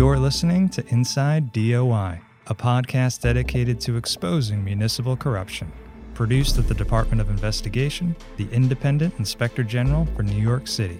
You're listening to Inside DOI, a podcast dedicated to exposing municipal corruption. Produced at the Department of Investigation, the Independent Inspector General for New York City.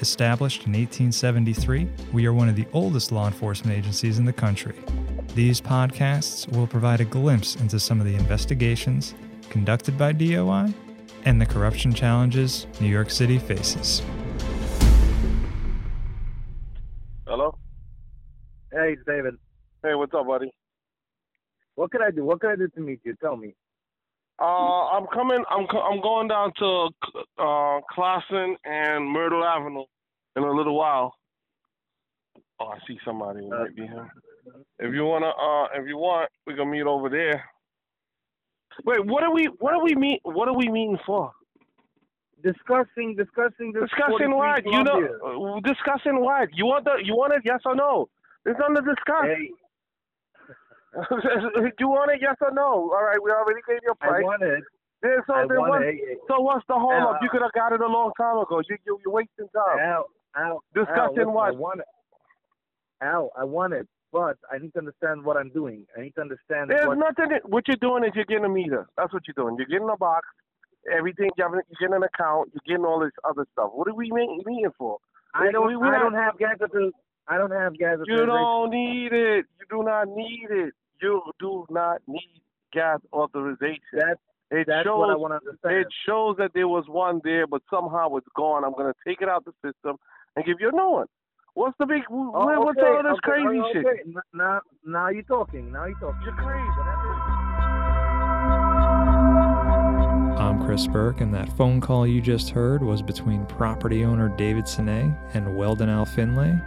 Established in 1873, we are one of the oldest law enforcement agencies in the country. These podcasts will provide a glimpse into some of the investigations conducted by DOI and the corruption challenges New York City faces. Hey, it's David. Hey, what's up, buddy? What can I do? What can I do to meet you? Tell me. Uh, I'm coming. I'm I'm going down to uh, Classon and Myrtle Avenue in a little while. Oh, I see somebody. It might be him. If you wanna, uh, if you want, we can meet over there. Wait, what are we? What are we meet? What are we meeting for? Discussing, discussing. Discussing what? You know, uh, discussing what? You want the? You want it? Yes or no? There's nothing to discuss. Hey, you want it? Yes or no? All right, we already gave you a I price. want it. Yeah, so I then what? it. So what's the hold up? You could have got it a long time ago. You, you you're wasting time. Al, Al, Discussing Al, what? I want it. Al, I want it, but I need to understand what I'm doing. I need to understand There's what. nothing. What you're doing is you're getting a meter. That's what you're doing. You're getting a box. Everything. You're you're getting an account. You're getting all this other stuff. What are we meeting, meeting for? I don't. we- we I don't have gas to. I don't have gas. Authorization. You don't need it. You do not need it. You do not need gas authorization. That, It that's shows. what I want to understand. It shows that there was one there, but somehow it's gone. I'm gonna take it out the system and give you a new one. What's the big? Oh, what- what's okay, all this okay, crazy oh, okay. shit? Now, now you're talking. Now you're talking. You're crazy. I'm Chris Burke, and that phone call you just heard was between property owner David Sine and Weldon Al Finlay.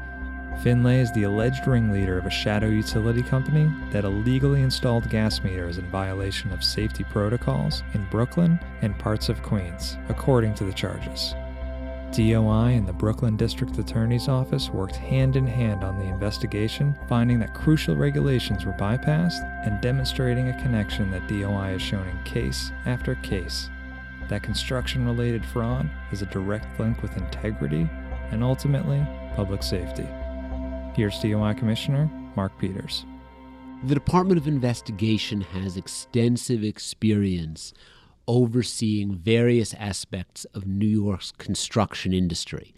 Finlay is the alleged ringleader of a shadow utility company that illegally installed gas meters in violation of safety protocols in Brooklyn and parts of Queens, according to the charges. DOI and the Brooklyn District Attorney's Office worked hand in hand on the investigation, finding that crucial regulations were bypassed and demonstrating a connection that DOI has shown in case after case. That construction related fraud is a direct link with integrity and ultimately public safety. Here's DOI Commissioner Mark Peters. The Department of Investigation has extensive experience overseeing various aspects of New York's construction industry.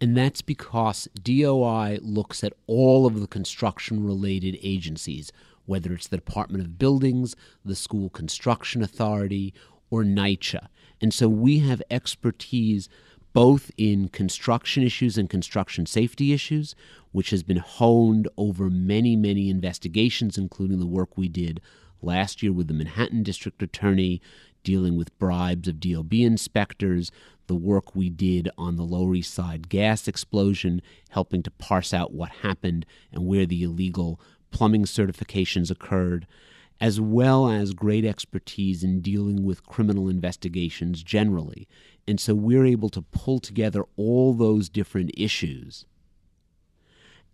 And that's because DOI looks at all of the construction related agencies, whether it's the Department of Buildings, the School Construction Authority, or NYCHA. And so we have expertise both in construction issues and construction safety issues, which has been honed over many, many investigations, including the work we did last year with the Manhattan District Attorney dealing with bribes of DOB inspectors, the work we did on the Lower East Side gas explosion, helping to parse out what happened and where the illegal plumbing certifications occurred, as well as great expertise in dealing with criminal investigations generally. And so we're able to pull together all those different issues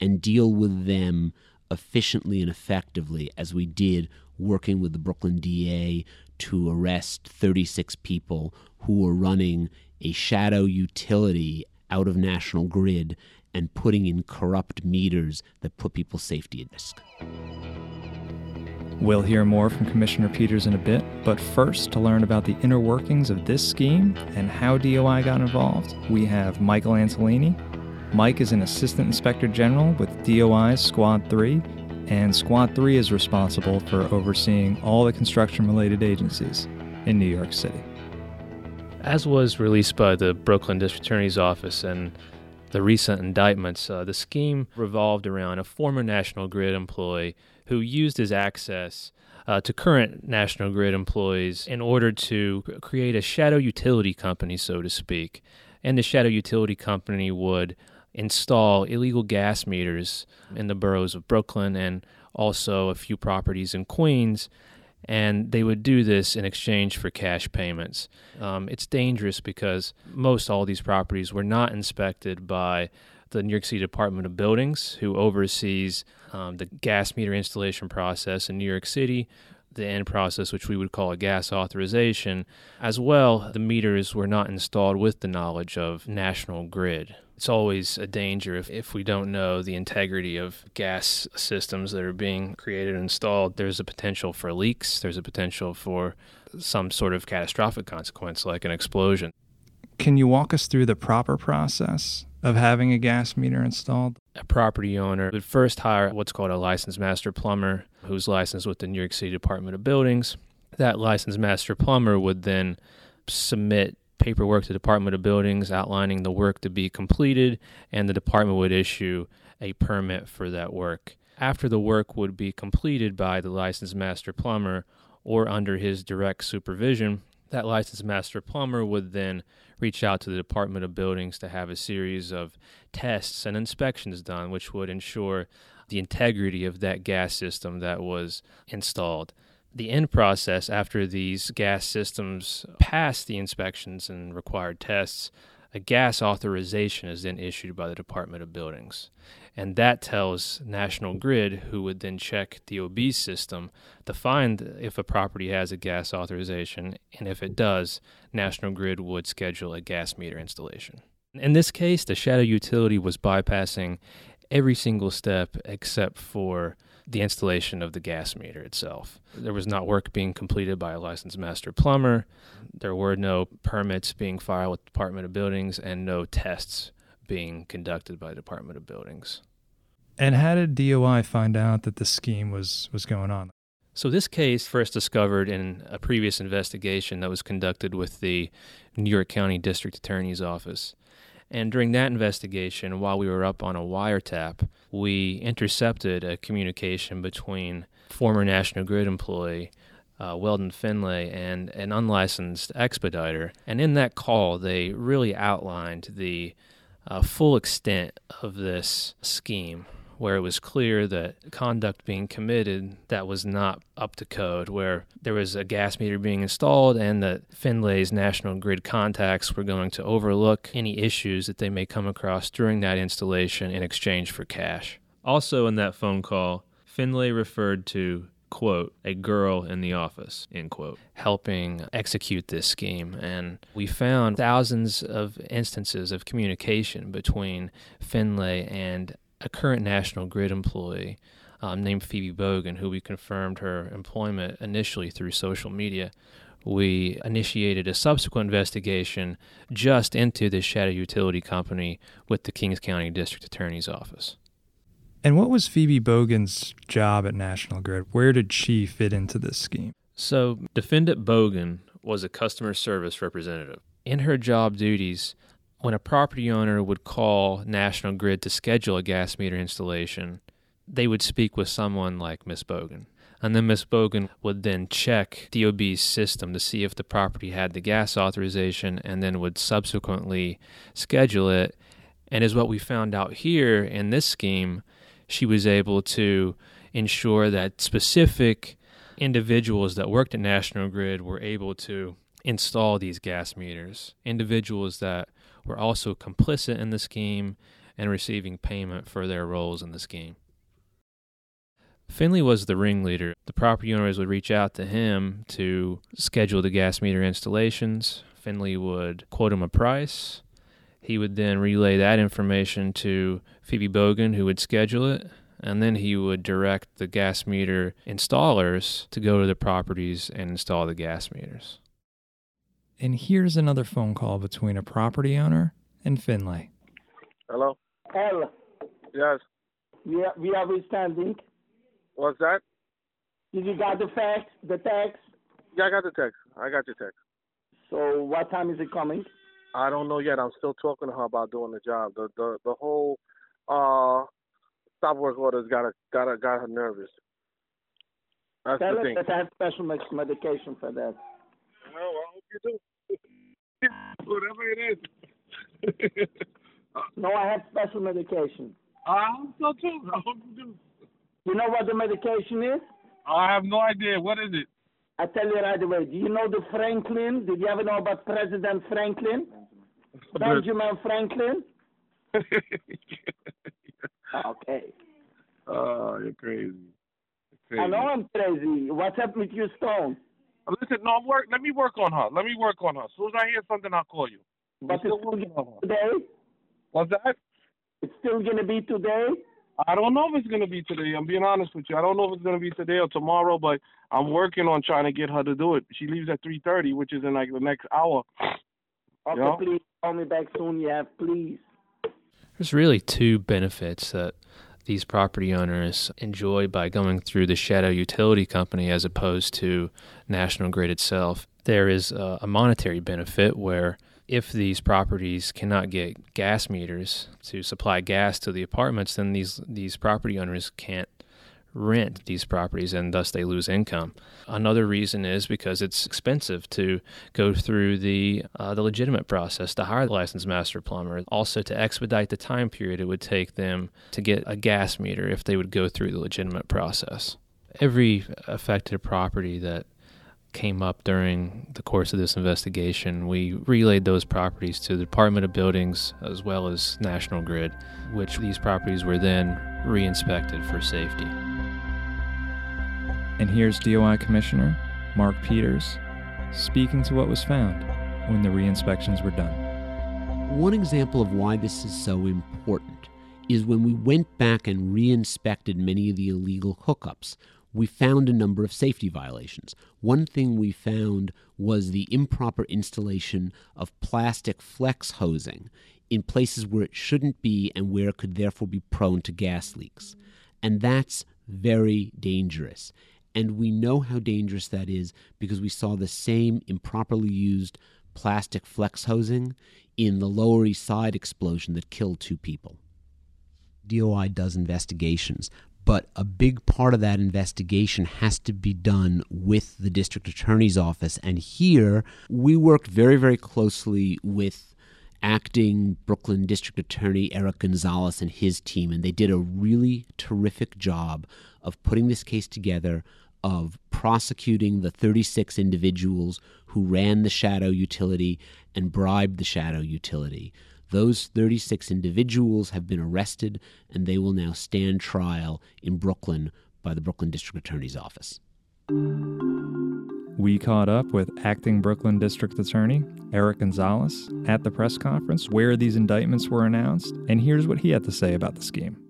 and deal with them efficiently and effectively as we did working with the Brooklyn DA to arrest 36 people who were running a shadow utility out of National Grid and putting in corrupt meters that put people's safety at risk. We'll hear more from Commissioner Peters in a bit, but first, to learn about the inner workings of this scheme and how DOI got involved, we have Michael Antolini. Mike is an Assistant Inspector General with DOI's Squad 3, and Squad 3 is responsible for overseeing all the construction related agencies in New York City. As was released by the Brooklyn District Attorney's Office and the recent indictments, uh, the scheme revolved around a former National Grid employee who used his access uh, to current National Grid employees in order to create a shadow utility company, so to speak. And the shadow utility company would install illegal gas meters in the boroughs of Brooklyn and also a few properties in Queens and they would do this in exchange for cash payments. Um, it's dangerous because most all these properties were not inspected by the New York City Department of Buildings, who oversees um, the gas meter installation process in New York City. the end process, which we would call a gas authorization. As well, the meters were not installed with the knowledge of National Grid. It's always a danger if, if we don't know the integrity of gas systems that are being created and installed. There's a potential for leaks, there's a potential for some sort of catastrophic consequence like an explosion. Can you walk us through the proper process of having a gas meter installed? A property owner would first hire what's called a licensed master plumber who's licensed with the New York City Department of Buildings. That licensed master plumber would then submit paperwork to the Department of Buildings outlining the work to be completed, and the department would issue a permit for that work. After the work would be completed by the licensed master plumber or under his direct supervision, that licensed master plumber would then reach out to the Department of Buildings to have a series of tests and inspections done, which would ensure the integrity of that gas system that was installed. The end process, after these gas systems pass the inspections and required tests, a gas authorization is then issued by the Department of Buildings. And that tells National Grid, who would then check the DOB system to find if a property has a gas authorization. And if it does, National Grid would schedule a gas meter installation. In this case, the shadow utility was bypassing every single step except for the installation of the gas meter itself. There was not work being completed by a licensed master plumber. There were no permits being filed with the Department of Buildings and no tests being conducted by the Department of Buildings. And how did DOI find out that the scheme was, was going on? So, this case first discovered in a previous investigation that was conducted with the New York County District Attorney's Office. And during that investigation, while we were up on a wiretap, we intercepted a communication between former National Grid employee uh, Weldon Finlay and an unlicensed expediter. And in that call, they really outlined the uh, full extent of this scheme where it was clear that conduct being committed that was not up to code, where there was a gas meter being installed and that Finlay's National Grid contacts were going to overlook any issues that they may come across during that installation in exchange for cash. Also, in that phone call, Finlay referred to quote, a girl in the office, end quote, helping execute this scheme. And we found thousands of instances of communication between Finlay and a current National Grid employee um, named Phoebe Bogan, who we confirmed her employment initially through social media. We initiated a subsequent investigation just into this shadow utility company with the Kings County District Attorney's Office. And what was Phoebe Bogan's job at National Grid? Where did she fit into this scheme? So, Defendant Bogan was a customer service representative. In her job duties, when a property owner would call National Grid to schedule a gas meter installation, they would speak with someone like Miss Bogan. And then Miss Bogan would then check DOB's system to see if the property had the gas authorization and then would subsequently schedule it. And as what we found out here in this scheme, she was able to ensure that specific individuals that worked at National Grid were able to install these gas meters. Individuals that were also complicit in the scheme and receiving payment for their roles in the scheme. Finlay was the ringleader. The property owners would reach out to him to schedule the gas meter installations. Finlay would quote him a price. He would then relay that information to Phoebe Bogan, who would schedule it, and then he would direct the gas meter installers to go to the properties and install the gas meters. And here's another phone call between a property owner and Finlay. Hello? Hello. Yes. we are, we are withstanding. What's that? Did you got the fax, the text? Yeah, I got the text. I got your text. So what time is it coming? I don't know yet. I'm still talking to her about doing the job. The the the whole uh stop work orders got her got her got her nervous. That's Tell the her thing. that I have special medication for that. Well, I hope you do. Whatever it is. No, I have special medication. I hope so too. I hope you do. You know what the medication is? I have no idea. What is it? I tell you right away. Do you know the Franklin? Did you ever know about President Franklin? Benjamin Franklin? Okay. oh, you're crazy. You're crazy. I know I'm crazy. What's up with you, Stone? Listen, no, I'm work. Let me work on her. Let me work on her. As soon as I hear something, I'll call you. But still it's still working on her. today. What's that? It's still gonna be today. I don't know if it's gonna be today. I'm being honest with you. I don't know if it's gonna be today or tomorrow, but I'm working on trying to get her to do it. She leaves at 3:30, which is in like the next hour. Okay, Yeah. please call me back soon. Yeah, please. There's really two benefits that these property owners enjoy by going through the shadow utility company as opposed to National Grid itself. There is a, monetary benefit where if these properties cannot get gas meters to supply gas to the apartments, then these these property owners can't rent these properties and thus they lose income. Another reason is because it's expensive to go through the uh, the legitimate process to hire the licensed master plumber. Also to expedite the time period it would take them to get a gas meter if they would go through the legitimate process. Every affected property that came up during the course of this investigation, we relayed those properties to the Department of Buildings as well as National Grid, which these properties were then re-inspected for safety. And here's DOI Commissioner Mark Peters speaking to what was found when the re-inspections were done. One example of why this is so important is when we went back and re-inspected many of the illegal hookups, we found a number of safety violations. One thing we found was the improper installation of plastic flex hosing in places where it shouldn't be and where it could therefore be prone to gas leaks. And that's very dangerous. And we know how dangerous that is because we saw the same improperly used plastic flex hosing in the Lower East Side explosion that killed two people. DOI does investigations, but a big part of that investigation has to be done with the district attorney's office. And here we worked very, very closely with acting Brooklyn District Attorney Eric Gonzalez and his team, and they did a really terrific job of putting this case together, of prosecuting the 36 individuals who ran the shadow utility and bribed the shadow utility. Those 36 individuals have been arrested and they will now stand trial in Brooklyn by the Brooklyn District Attorney's Office. We caught up with acting Brooklyn District Attorney Eric Gonzalez at the press conference where these indictments were announced, and here's what he had to say about the scheme.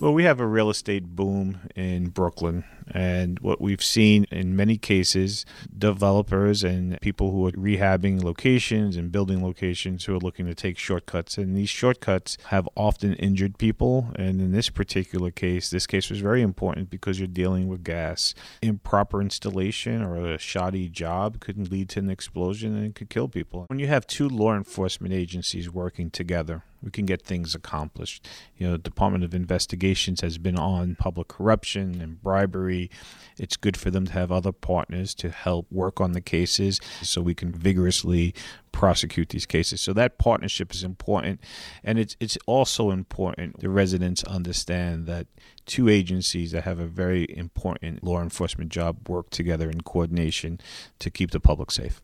Well, we have a real estate boom in Brooklyn, and what we've seen in many cases, developers and people who are rehabbing locations and building locations who are looking to take shortcuts. And these shortcuts have often injured people. And in this particular case, this case was very important because you're dealing with gas. Improper installation or a shoddy job could lead to an explosion and could kill people. When you have two law enforcement agencies working together, we can get things accomplished. You know, Department of Investigations has been on public corruption and bribery. It's good for them to have other partners to help work on the cases so we can vigorously prosecute these cases. So that partnership is important and it's it's also important the residents understand that two agencies that have a very important law enforcement job work together in coordination to keep the public safe.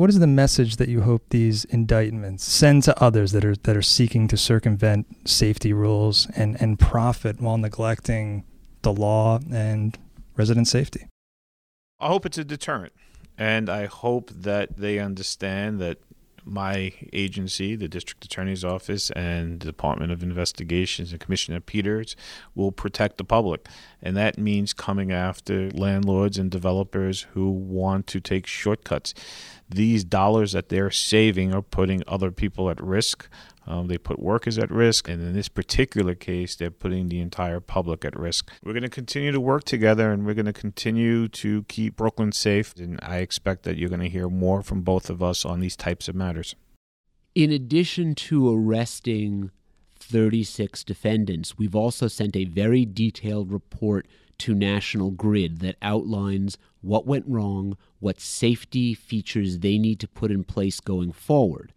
What is the message that you hope these indictments send to others that are that are seeking to circumvent safety rules and, and profit while neglecting the law and resident safety? I hope it's a deterrent. And I hope that they understand that my agency, the District Attorney's Office, and the Department of Investigations and Commissioner Peters will protect the public. And that means coming after landlords and developers who want to take shortcuts. These dollars that they're saving are putting other people at risk. Um, they put workers at risk, and in this particular case, they're putting the entire public at risk. We're going to continue to work together, and we're going to continue to keep Brooklyn safe. And I expect that you're going to hear more from both of us on these types of matters. In addition to arresting 36 defendants, we've also sent a very detailed report to National Grid that outlines what went wrong, what safety features they need to put in place going forward.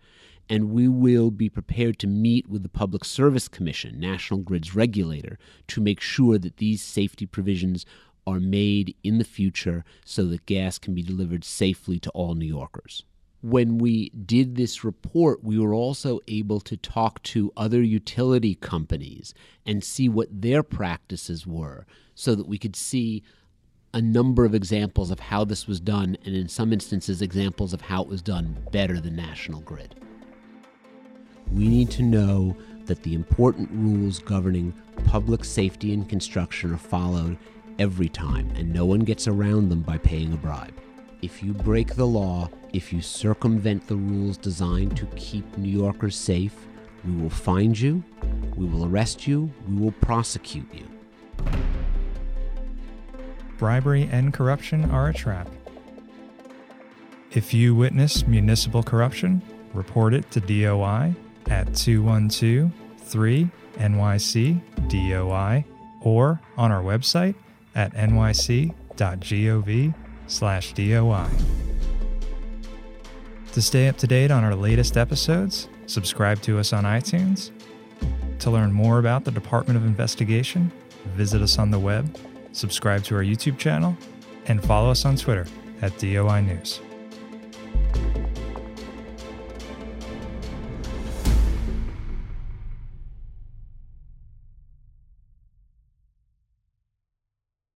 And we will be prepared to meet with the Public Service Commission, National Grid's regulator, to make sure that these safety provisions are made in the future so that gas can be delivered safely to all New Yorkers when we did this report, we were also able to talk to other utility companies and see what their practices were so that we could see a number of examples of how this was done, and in some instances, examples of how it was done better than National Grid. We need to know that the important rules governing public safety and construction are followed every time, and no one gets around them by paying a bribe. If you break the law, if you circumvent the rules designed to keep New Yorkers safe, we will find you, we will arrest you, we will prosecute you. Bribery and corruption are a trap. If you witness municipal corruption, report it to DOI at 212 3 NYC DOI or on our website at nyc.gov slash DOI. To stay up to date on our latest episodes, subscribe to us on iTunes. To learn more about the Department of Investigation, visit us on the web, subscribe to our YouTube channel, and follow us on Twitter at DOI News.